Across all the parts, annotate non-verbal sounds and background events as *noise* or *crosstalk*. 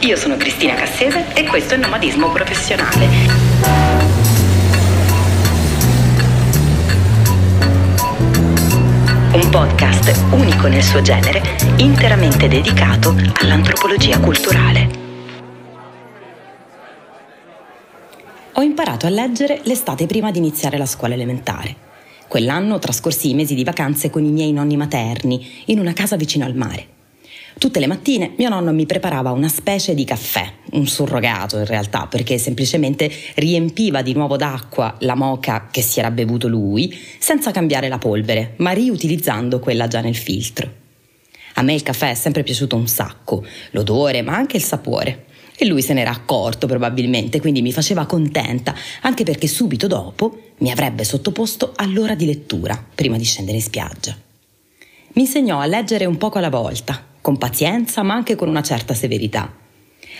io sono Cristina Cassese e questo è Nomadismo Professionale. Un podcast unico nel suo genere, interamente dedicato all'antropologia culturale. Ho imparato a leggere l'estate prima di iniziare la scuola elementare. Quell'anno trascorsi i mesi di vacanze con i miei nonni materni in una casa vicino al mare. Tutte le mattine mio nonno mi preparava una specie di caffè, un surrogato in realtà, perché semplicemente riempiva di nuovo d'acqua la moca che si era bevuto lui, senza cambiare la polvere, ma riutilizzando quella già nel filtro. A me il caffè è sempre piaciuto un sacco, l'odore ma anche il sapore. E lui se n'era accorto probabilmente, quindi mi faceva contenta, anche perché subito dopo mi avrebbe sottoposto all'ora di lettura, prima di scendere in spiaggia. Mi insegnò a leggere un poco alla volta, con pazienza ma anche con una certa severità.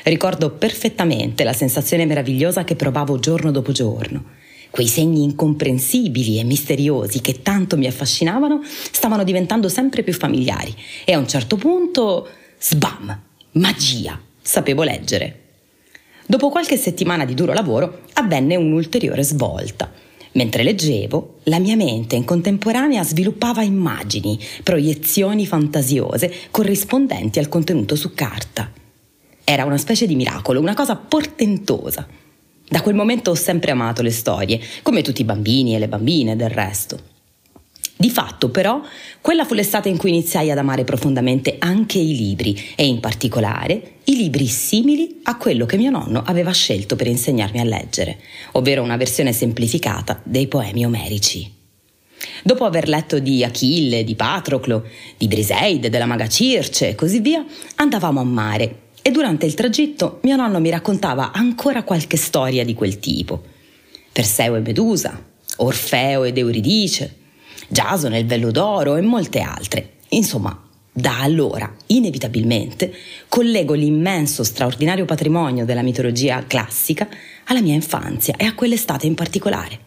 Ricordo perfettamente la sensazione meravigliosa che provavo giorno dopo giorno. Quei segni incomprensibili e misteriosi che tanto mi affascinavano stavano diventando sempre più familiari e a un certo punto, sbam, magia, sapevo leggere. Dopo qualche settimana di duro lavoro avvenne un'ulteriore svolta. Mentre leggevo, la mia mente in contemporanea sviluppava immagini, proiezioni fantasiose corrispondenti al contenuto su carta. Era una specie di miracolo, una cosa portentosa. Da quel momento ho sempre amato le storie, come tutti i bambini e le bambine del resto. Di fatto, però, quella fu l'estate in cui iniziai ad amare profondamente anche i libri e in particolare i libri simili a quello che mio nonno aveva scelto per insegnarmi a leggere, ovvero una versione semplificata dei poemi omerici. Dopo aver letto di Achille, di Patroclo, di Briseide, della maga Circe e così via, andavamo a mare e durante il tragitto mio nonno mi raccontava ancora qualche storia di quel tipo. Perseo e Medusa, Orfeo ed Euridice, Giasone, il Vello d'Oro e molte altre. Insomma, da allora, inevitabilmente, collego l'immenso, straordinario patrimonio della mitologia classica alla mia infanzia e a quell'estate in particolare.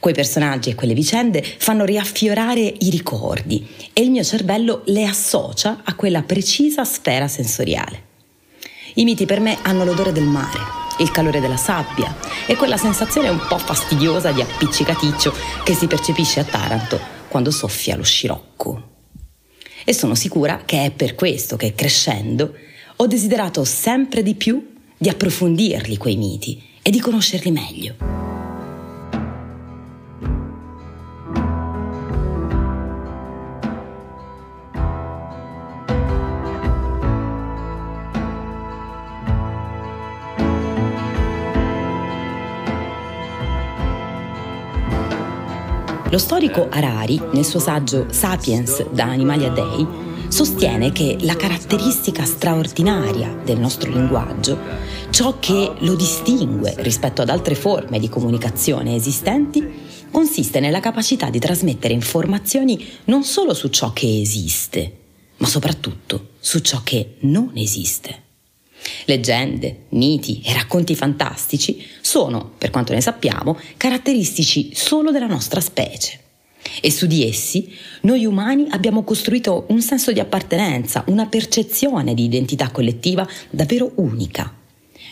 Quei personaggi e quelle vicende fanno riaffiorare i ricordi e il mio cervello le associa a quella precisa sfera sensoriale. I miti per me hanno l'odore del mare, il calore della sabbia e quella sensazione un po' fastidiosa di appiccicaticcio che si percepisce a Taranto quando soffia lo scirocco. E sono sicura che è per questo che crescendo ho desiderato sempre di più di approfondirli quei miti e di conoscerli meglio. Lo storico Harari, nel suo saggio Sapiens da Animali a Dei, sostiene che la caratteristica straordinaria del nostro linguaggio, ciò che lo distingue rispetto ad altre forme di comunicazione esistenti, consiste nella capacità di trasmettere informazioni non solo su ciò che esiste, ma soprattutto su ciò che non esiste. Leggende, miti e racconti fantastici sono, per quanto ne sappiamo, caratteristici solo della nostra specie. E su di essi noi umani abbiamo costruito un senso di appartenenza, una percezione di identità collettiva davvero unica.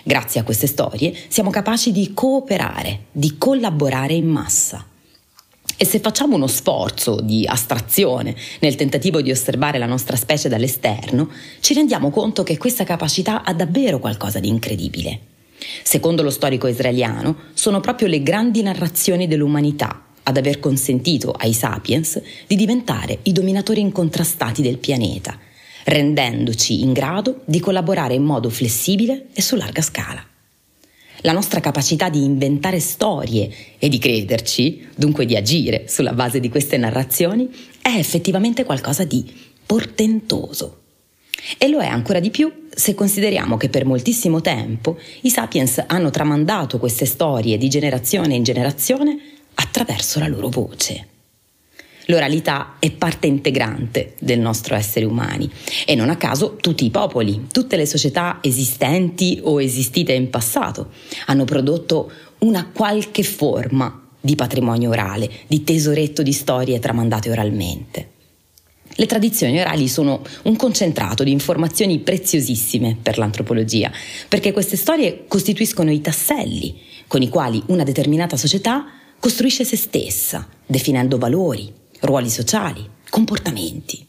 Grazie a queste storie siamo capaci di cooperare, di collaborare in massa. E se facciamo uno sforzo di astrazione nel tentativo di osservare la nostra specie dall'esterno, ci rendiamo conto che questa capacità ha davvero qualcosa di incredibile. Secondo lo storico israeliano, sono proprio le grandi narrazioni dell'umanità ad aver consentito ai sapiens di diventare i dominatori incontrastati del pianeta, rendendoci in grado di collaborare in modo flessibile e su larga scala. La nostra capacità di inventare storie e di crederci, dunque di agire sulla base di queste narrazioni, è effettivamente qualcosa di portentoso. E lo è ancora di più se consideriamo che per moltissimo tempo i sapiens hanno tramandato queste storie di generazione in generazione attraverso la loro voce. L'oralità è parte integrante del nostro essere umani e non a caso tutti i popoli, tutte le società esistenti o esistite in passato hanno prodotto una qualche forma di patrimonio orale, di tesoretto di storie tramandate oralmente. Le tradizioni orali sono un concentrato di informazioni preziosissime per l'antropologia, perché queste storie costituiscono i tasselli con i quali una determinata società costruisce se stessa, definendo valori, ruoli sociali, comportamenti.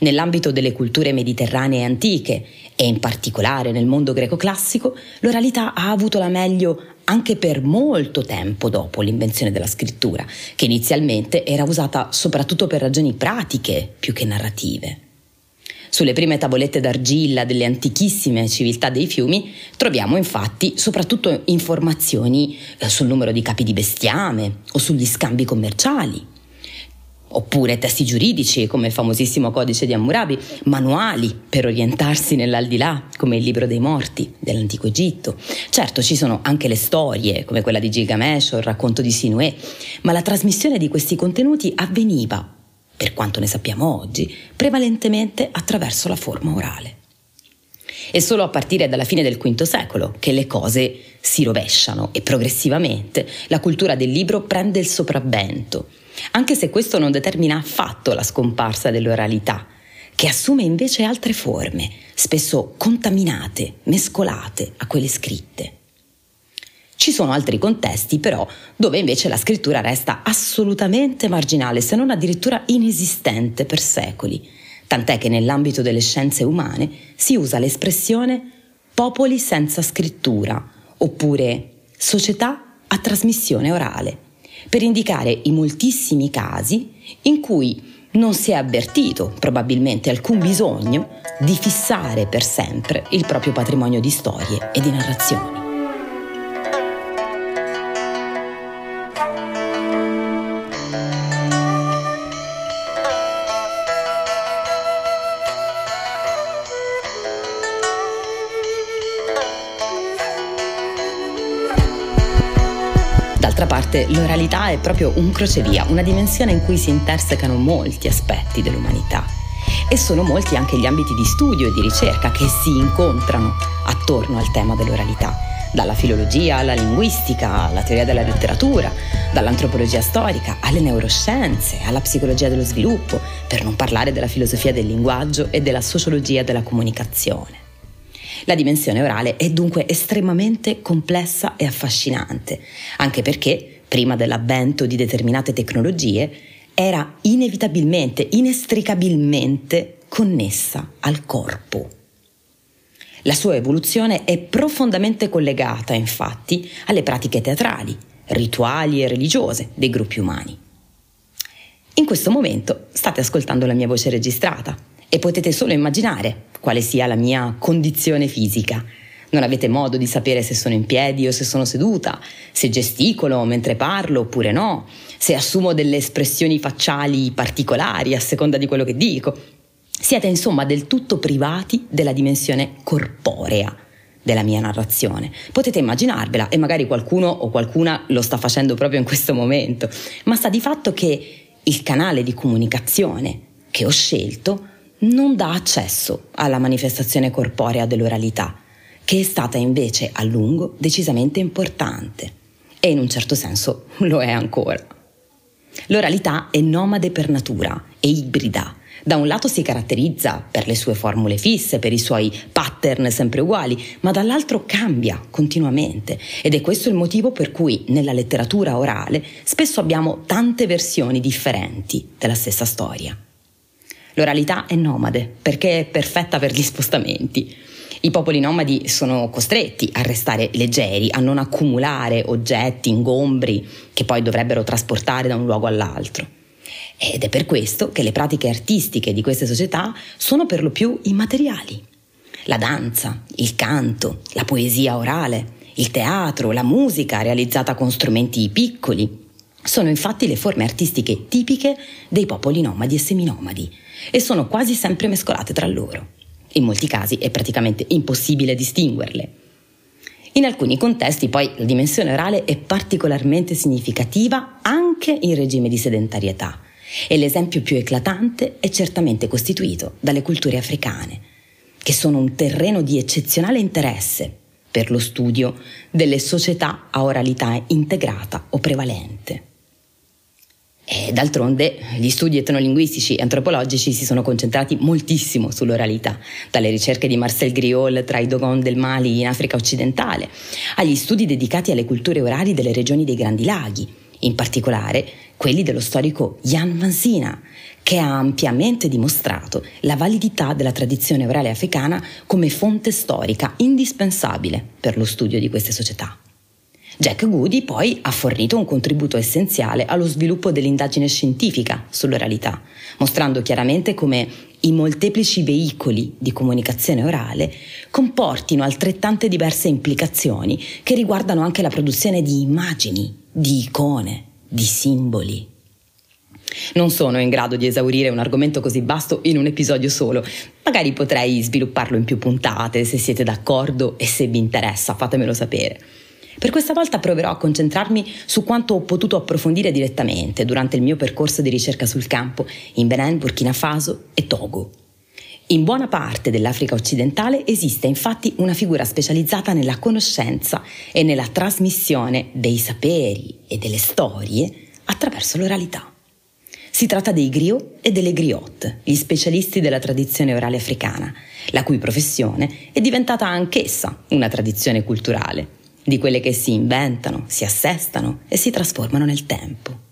Nell'ambito delle culture mediterranee antiche e in particolare nel mondo greco classico, l'oralità ha avuto la meglio anche per molto tempo dopo l'invenzione della scrittura, che inizialmente era usata soprattutto per ragioni pratiche più che narrative. Sulle prime tavolette d'argilla delle antichissime civiltà dei fiumi troviamo infatti soprattutto informazioni eh, sul numero di capi di bestiame o sugli scambi commerciali oppure testi giuridici come il famosissimo codice di Hammurabi, manuali per orientarsi nell'aldilà come il libro dei morti dell'antico Egitto. Certo ci sono anche le storie come quella di Gilgamesh o il racconto di Sinuè, ma la trasmissione di questi contenuti avveniva, per quanto ne sappiamo oggi, prevalentemente attraverso la forma orale. È solo a partire dalla fine del V secolo che le cose si rovesciano e progressivamente la cultura del libro prende il sopravvento anche se questo non determina affatto la scomparsa dell'oralità, che assume invece altre forme, spesso contaminate, mescolate a quelle scritte. Ci sono altri contesti però dove invece la scrittura resta assolutamente marginale, se non addirittura inesistente per secoli, tant'è che nell'ambito delle scienze umane si usa l'espressione popoli senza scrittura oppure società a trasmissione orale per indicare i moltissimi casi in cui non si è avvertito probabilmente alcun bisogno di fissare per sempre il proprio patrimonio di storie e di narrazioni. Parte, l'oralità è proprio un crocevia, una dimensione in cui si intersecano molti aspetti dell'umanità. E sono molti anche gli ambiti di studio e di ricerca che si incontrano attorno al tema dell'oralità, dalla filologia alla linguistica, alla teoria della letteratura, dall'antropologia storica alle neuroscienze, alla psicologia dello sviluppo, per non parlare della filosofia del linguaggio e della sociologia della comunicazione. La dimensione orale è dunque estremamente complessa e affascinante, anche perché, prima dell'avvento di determinate tecnologie, era inevitabilmente, inestricabilmente connessa al corpo. La sua evoluzione è profondamente collegata, infatti, alle pratiche teatrali, rituali e religiose dei gruppi umani. In questo momento state ascoltando la mia voce registrata e potete solo immaginare quale sia la mia condizione fisica. Non avete modo di sapere se sono in piedi o se sono seduta, se gesticolo mentre parlo oppure no, se assumo delle espressioni facciali particolari a seconda di quello che dico. Siete insomma del tutto privati della dimensione corporea della mia narrazione. Potete immaginarvela e magari qualcuno o qualcuna lo sta facendo proprio in questo momento, ma sta di fatto che il canale di comunicazione che ho scelto non dà accesso alla manifestazione corporea dell'oralità, che è stata invece a lungo decisamente importante e in un certo senso *laughs* lo è ancora. L'oralità è nomade per natura e ibrida. Da un lato si caratterizza per le sue formule fisse, per i suoi pattern sempre uguali, ma dall'altro cambia continuamente ed è questo il motivo per cui nella letteratura orale spesso abbiamo tante versioni differenti della stessa storia. L'oralità è nomade perché è perfetta per gli spostamenti. I popoli nomadi sono costretti a restare leggeri, a non accumulare oggetti, ingombri che poi dovrebbero trasportare da un luogo all'altro. Ed è per questo che le pratiche artistiche di queste società sono per lo più immateriali. La danza, il canto, la poesia orale, il teatro, la musica realizzata con strumenti piccoli, sono infatti le forme artistiche tipiche dei popoli nomadi e seminomadi e sono quasi sempre mescolate tra loro. In molti casi è praticamente impossibile distinguerle. In alcuni contesti poi la dimensione orale è particolarmente significativa anche in regime di sedentarietà e l'esempio più eclatante è certamente costituito dalle culture africane, che sono un terreno di eccezionale interesse per lo studio delle società a oralità integrata o prevalente. E d'altronde gli studi etnolinguistici e antropologici si sono concentrati moltissimo sull'oralità, dalle ricerche di Marcel Griol tra i Dogon del Mali in Africa occidentale, agli studi dedicati alle culture orali delle regioni dei Grandi Laghi, in particolare quelli dello storico Jan Van Sina, che ha ampiamente dimostrato la validità della tradizione orale africana come fonte storica indispensabile per lo studio di queste società. Jack Goody poi ha fornito un contributo essenziale allo sviluppo dell'indagine scientifica sull'oralità, mostrando chiaramente come i molteplici veicoli di comunicazione orale comportino altrettante diverse implicazioni che riguardano anche la produzione di immagini, di icone, di simboli. Non sono in grado di esaurire un argomento così vasto in un episodio solo. Magari potrei svilupparlo in più puntate, se siete d'accordo e se vi interessa, fatemelo sapere. Per questa volta proverò a concentrarmi su quanto ho potuto approfondire direttamente durante il mio percorso di ricerca sul campo in Benin, Burkina Faso e Togo. In buona parte dell'Africa occidentale esiste infatti una figura specializzata nella conoscenza e nella trasmissione dei saperi e delle storie attraverso l'oralità. Si tratta dei griot e delle griotte, gli specialisti della tradizione orale africana, la cui professione è diventata anch'essa una tradizione culturale di quelle che si inventano, si assestano e si trasformano nel tempo.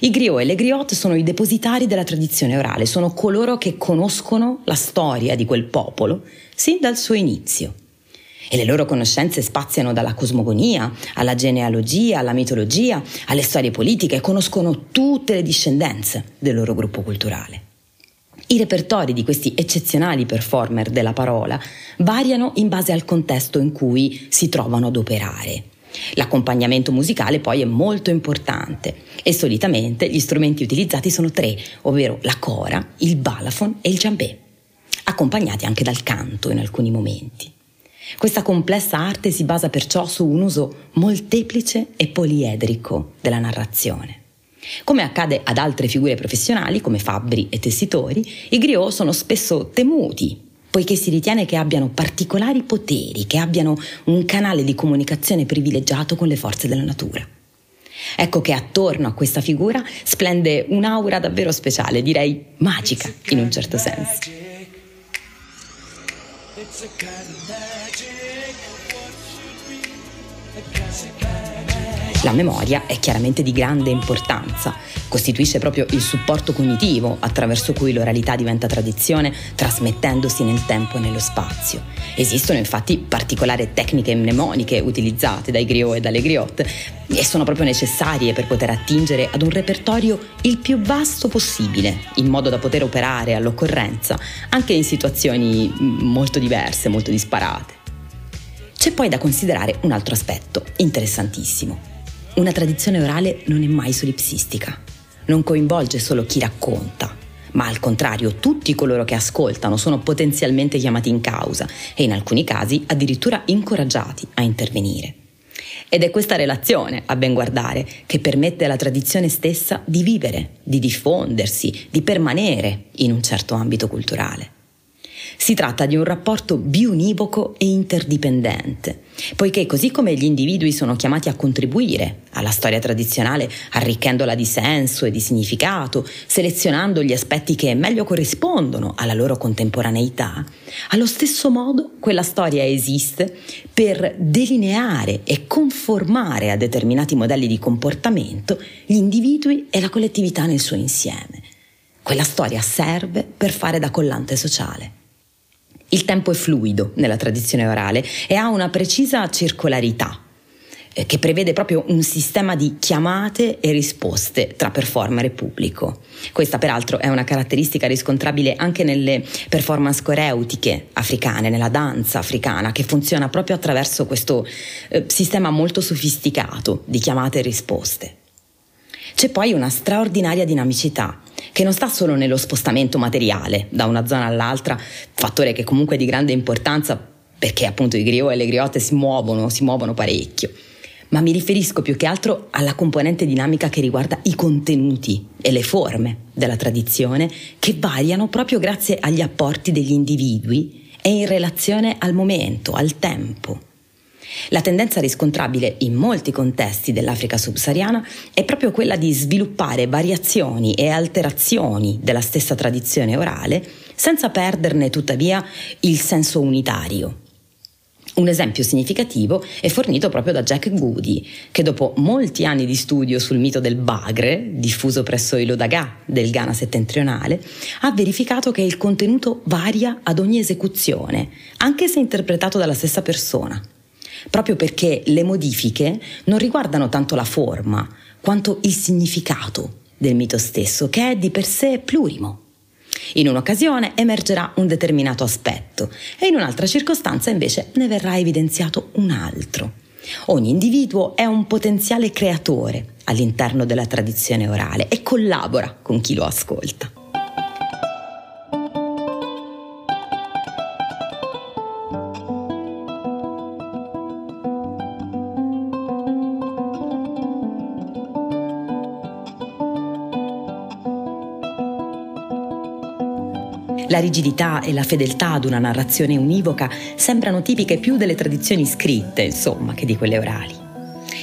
I griot e le griotte sono i depositari della tradizione orale, sono coloro che conoscono la storia di quel popolo sin dal suo inizio. E le loro conoscenze spaziano dalla cosmogonia alla genealogia, alla mitologia, alle storie politiche, conoscono tutte le discendenze del loro gruppo culturale. I repertori di questi eccezionali performer della parola variano in base al contesto in cui si trovano ad operare. L'accompagnamento musicale poi è molto importante e solitamente gli strumenti utilizzati sono tre, ovvero la cora, il balafon e il giambè, accompagnati anche dal canto in alcuni momenti. Questa complessa arte si basa perciò su un uso molteplice e poliedrico della narrazione. Come accade ad altre figure professionali come fabbri e tessitori, i griot sono spesso temuti poiché si ritiene che abbiano particolari poteri, che abbiano un canale di comunicazione privilegiato con le forze della natura. Ecco che attorno a questa figura splende un'aura davvero speciale, direi magica in un certo senso. It's a kind of magic. La memoria è chiaramente di grande importanza, costituisce proprio il supporto cognitivo attraverso cui l'oralità diventa tradizione, trasmettendosi nel tempo e nello spazio. Esistono infatti particolari tecniche mnemoniche utilizzate dai griot e dalle griotte e sono proprio necessarie per poter attingere ad un repertorio il più vasto possibile, in modo da poter operare all'occorrenza anche in situazioni molto diverse, molto disparate. C'è poi da considerare un altro aspetto interessantissimo una tradizione orale non è mai solipsistica, non coinvolge solo chi racconta, ma al contrario tutti coloro che ascoltano sono potenzialmente chiamati in causa e in alcuni casi addirittura incoraggiati a intervenire. Ed è questa relazione, a ben guardare, che permette alla tradizione stessa di vivere, di diffondersi, di permanere in un certo ambito culturale. Si tratta di un rapporto biunivoco e interdipendente, poiché così come gli individui sono chiamati a contribuire alla storia tradizionale, arricchendola di senso e di significato, selezionando gli aspetti che meglio corrispondono alla loro contemporaneità, allo stesso modo quella storia esiste per delineare e conformare a determinati modelli di comportamento gli individui e la collettività nel suo insieme. Quella storia serve per fare da collante sociale. Il tempo è fluido nella tradizione orale e ha una precisa circolarità eh, che prevede proprio un sistema di chiamate e risposte tra performer e pubblico. Questa peraltro è una caratteristica riscontrabile anche nelle performance coreutiche africane, nella danza africana, che funziona proprio attraverso questo eh, sistema molto sofisticato di chiamate e risposte. C'è poi una straordinaria dinamicità che non sta solo nello spostamento materiale da una zona all'altra, fattore che comunque è di grande importanza perché appunto i griot e le griotte si muovono, si muovono parecchio, ma mi riferisco più che altro alla componente dinamica che riguarda i contenuti e le forme della tradizione che variano proprio grazie agli apporti degli individui e in relazione al momento, al tempo. La tendenza riscontrabile in molti contesti dell'Africa subsahariana è proprio quella di sviluppare variazioni e alterazioni della stessa tradizione orale senza perderne tuttavia il senso unitario. Un esempio significativo è fornito proprio da Jack Goody, che dopo molti anni di studio sul mito del bagre, diffuso presso i Lodaga del Ghana settentrionale, ha verificato che il contenuto varia ad ogni esecuzione, anche se interpretato dalla stessa persona proprio perché le modifiche non riguardano tanto la forma quanto il significato del mito stesso, che è di per sé plurimo. In un'occasione emergerà un determinato aspetto e in un'altra circostanza invece ne verrà evidenziato un altro. Ogni individuo è un potenziale creatore all'interno della tradizione orale e collabora con chi lo ascolta. La rigidità e la fedeltà ad una narrazione univoca sembrano tipiche più delle tradizioni scritte, insomma, che di quelle orali.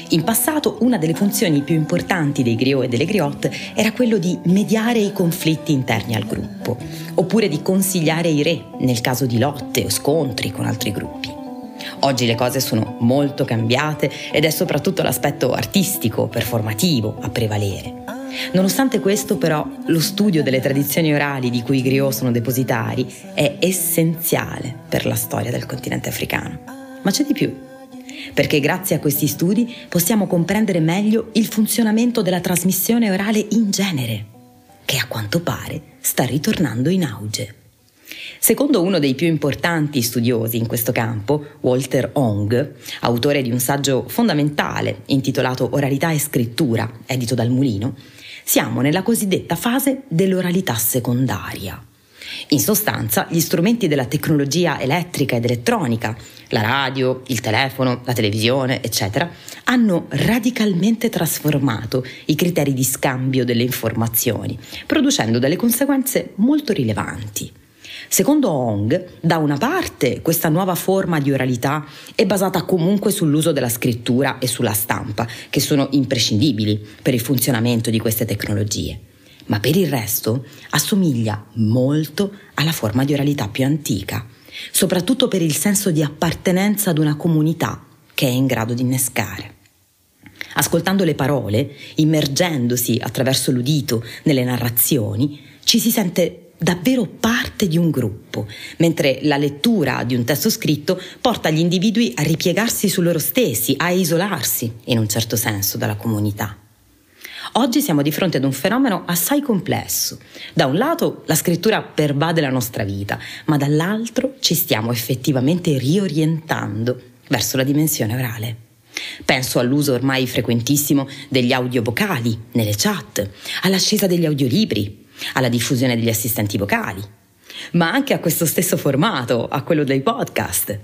In passato una delle funzioni più importanti dei griot e delle griotte era quello di mediare i conflitti interni al gruppo, oppure di consigliare i re nel caso di lotte o scontri con altri gruppi. Oggi le cose sono molto cambiate ed è soprattutto l'aspetto artistico, performativo a prevalere. Nonostante questo, però, lo studio delle tradizioni orali di cui i griot sono depositari è essenziale per la storia del continente africano. Ma c'è di più. Perché grazie a questi studi possiamo comprendere meglio il funzionamento della trasmissione orale in genere, che a quanto pare sta ritornando in auge. Secondo uno dei più importanti studiosi in questo campo, Walter Ong, autore di un saggio fondamentale intitolato Oralità e scrittura, edito dal Mulino, siamo nella cosiddetta fase dell'oralità secondaria. In sostanza, gli strumenti della tecnologia elettrica ed elettronica, la radio, il telefono, la televisione, eccetera, hanno radicalmente trasformato i criteri di scambio delle informazioni, producendo delle conseguenze molto rilevanti. Secondo Hong, da una parte questa nuova forma di oralità è basata comunque sull'uso della scrittura e sulla stampa, che sono imprescindibili per il funzionamento di queste tecnologie, ma per il resto assomiglia molto alla forma di oralità più antica, soprattutto per il senso di appartenenza ad una comunità che è in grado di innescare. Ascoltando le parole, immergendosi attraverso l'udito nelle narrazioni, ci si sente davvero parte di un gruppo, mentre la lettura di un testo scritto porta gli individui a ripiegarsi su loro stessi, a isolarsi, in un certo senso, dalla comunità. Oggi siamo di fronte ad un fenomeno assai complesso. Da un lato la scrittura pervade la nostra vita, ma dall'altro ci stiamo effettivamente riorientando verso la dimensione orale. Penso all'uso ormai frequentissimo degli audio vocali nelle chat, all'ascesa degli audiolibri, alla diffusione degli assistenti vocali, ma anche a questo stesso formato, a quello dei podcast.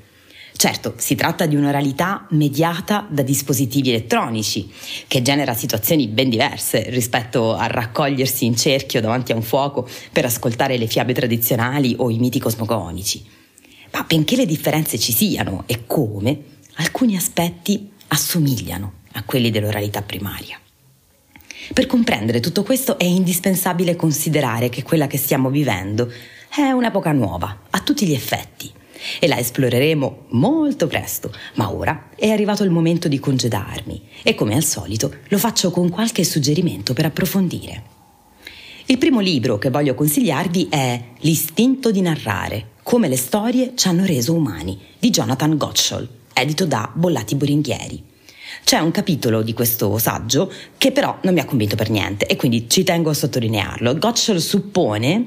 Certo, si tratta di un'oralità mediata da dispositivi elettronici, che genera situazioni ben diverse rispetto a raccogliersi in cerchio davanti a un fuoco per ascoltare le fiabe tradizionali o i miti cosmogonici. Ma benché le differenze ci siano e come, alcuni aspetti assomigliano a quelli dell'oralità primaria. Per comprendere tutto questo è indispensabile considerare che quella che stiamo vivendo è un'epoca nuova, a tutti gli effetti, e la esploreremo molto presto, ma ora è arrivato il momento di congedarmi e come al solito lo faccio con qualche suggerimento per approfondire. Il primo libro che voglio consigliarvi è L'istinto di narrare, come le storie ci hanno reso umani, di Jonathan Gottschall, edito da Bollati Boringhieri. C'è un capitolo di questo saggio che però non mi ha convinto per niente e quindi ci tengo a sottolinearlo. Gottschall suppone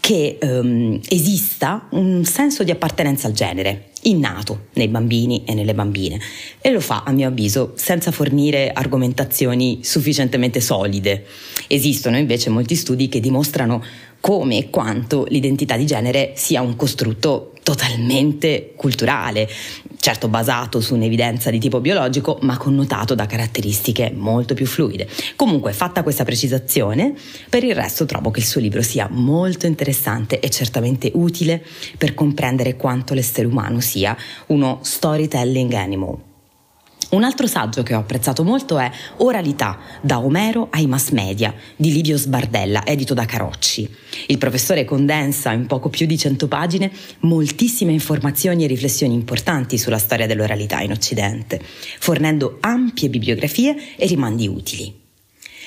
che um, esista un senso di appartenenza al genere innato nei bambini e nelle bambine e lo fa a mio avviso senza fornire argomentazioni sufficientemente solide. Esistono invece molti studi che dimostrano come e quanto l'identità di genere sia un costrutto totalmente culturale, certo basato su un'evidenza di tipo biologico, ma connotato da caratteristiche molto più fluide. Comunque, fatta questa precisazione, per il resto trovo che il suo libro sia molto interessante e certamente utile per comprendere quanto l'essere umano sia uno storytelling animal. Un altro saggio che ho apprezzato molto è Oralità, da Omero ai mass media, di Livio Sbardella, edito da Carocci. Il professore condensa in poco più di 100 pagine moltissime informazioni e riflessioni importanti sulla storia dell'oralità in Occidente, fornendo ampie bibliografie e rimandi utili.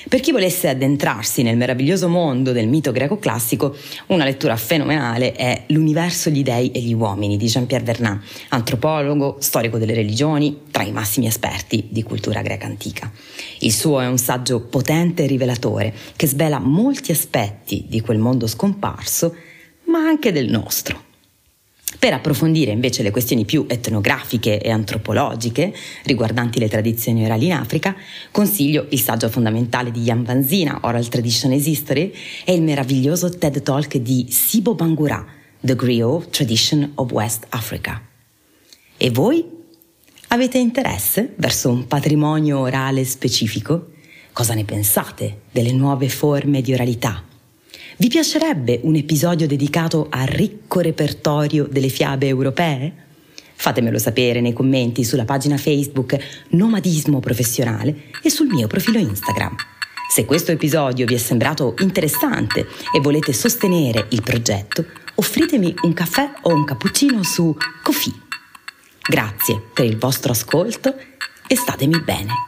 Per chi volesse addentrarsi nel meraviglioso mondo del mito greco classico, una lettura fenomenale è L'universo, gli dei e gli uomini di Jean-Pierre Vernant, antropologo, storico delle religioni, tra i massimi esperti di cultura greca antica. Il suo è un saggio potente e rivelatore che svela molti aspetti di quel mondo scomparso, ma anche del nostro. Per approfondire invece le questioni più etnografiche e antropologiche riguardanti le tradizioni orali in Africa, consiglio il saggio fondamentale di Jan Vanzina, Oral Tradition is History, e il meraviglioso TED Talk di Sibo Bangura, The Griot Tradition of West Africa. E voi? Avete interesse verso un patrimonio orale specifico? Cosa ne pensate delle nuove forme di oralità? Vi piacerebbe un episodio dedicato al ricco repertorio delle fiabe europee? Fatemelo sapere nei commenti sulla pagina Facebook Nomadismo Professionale e sul mio profilo Instagram. Se questo episodio vi è sembrato interessante e volete sostenere il progetto, offritemi un caffè o un cappuccino su Kofi. Grazie per il vostro ascolto e statemi bene.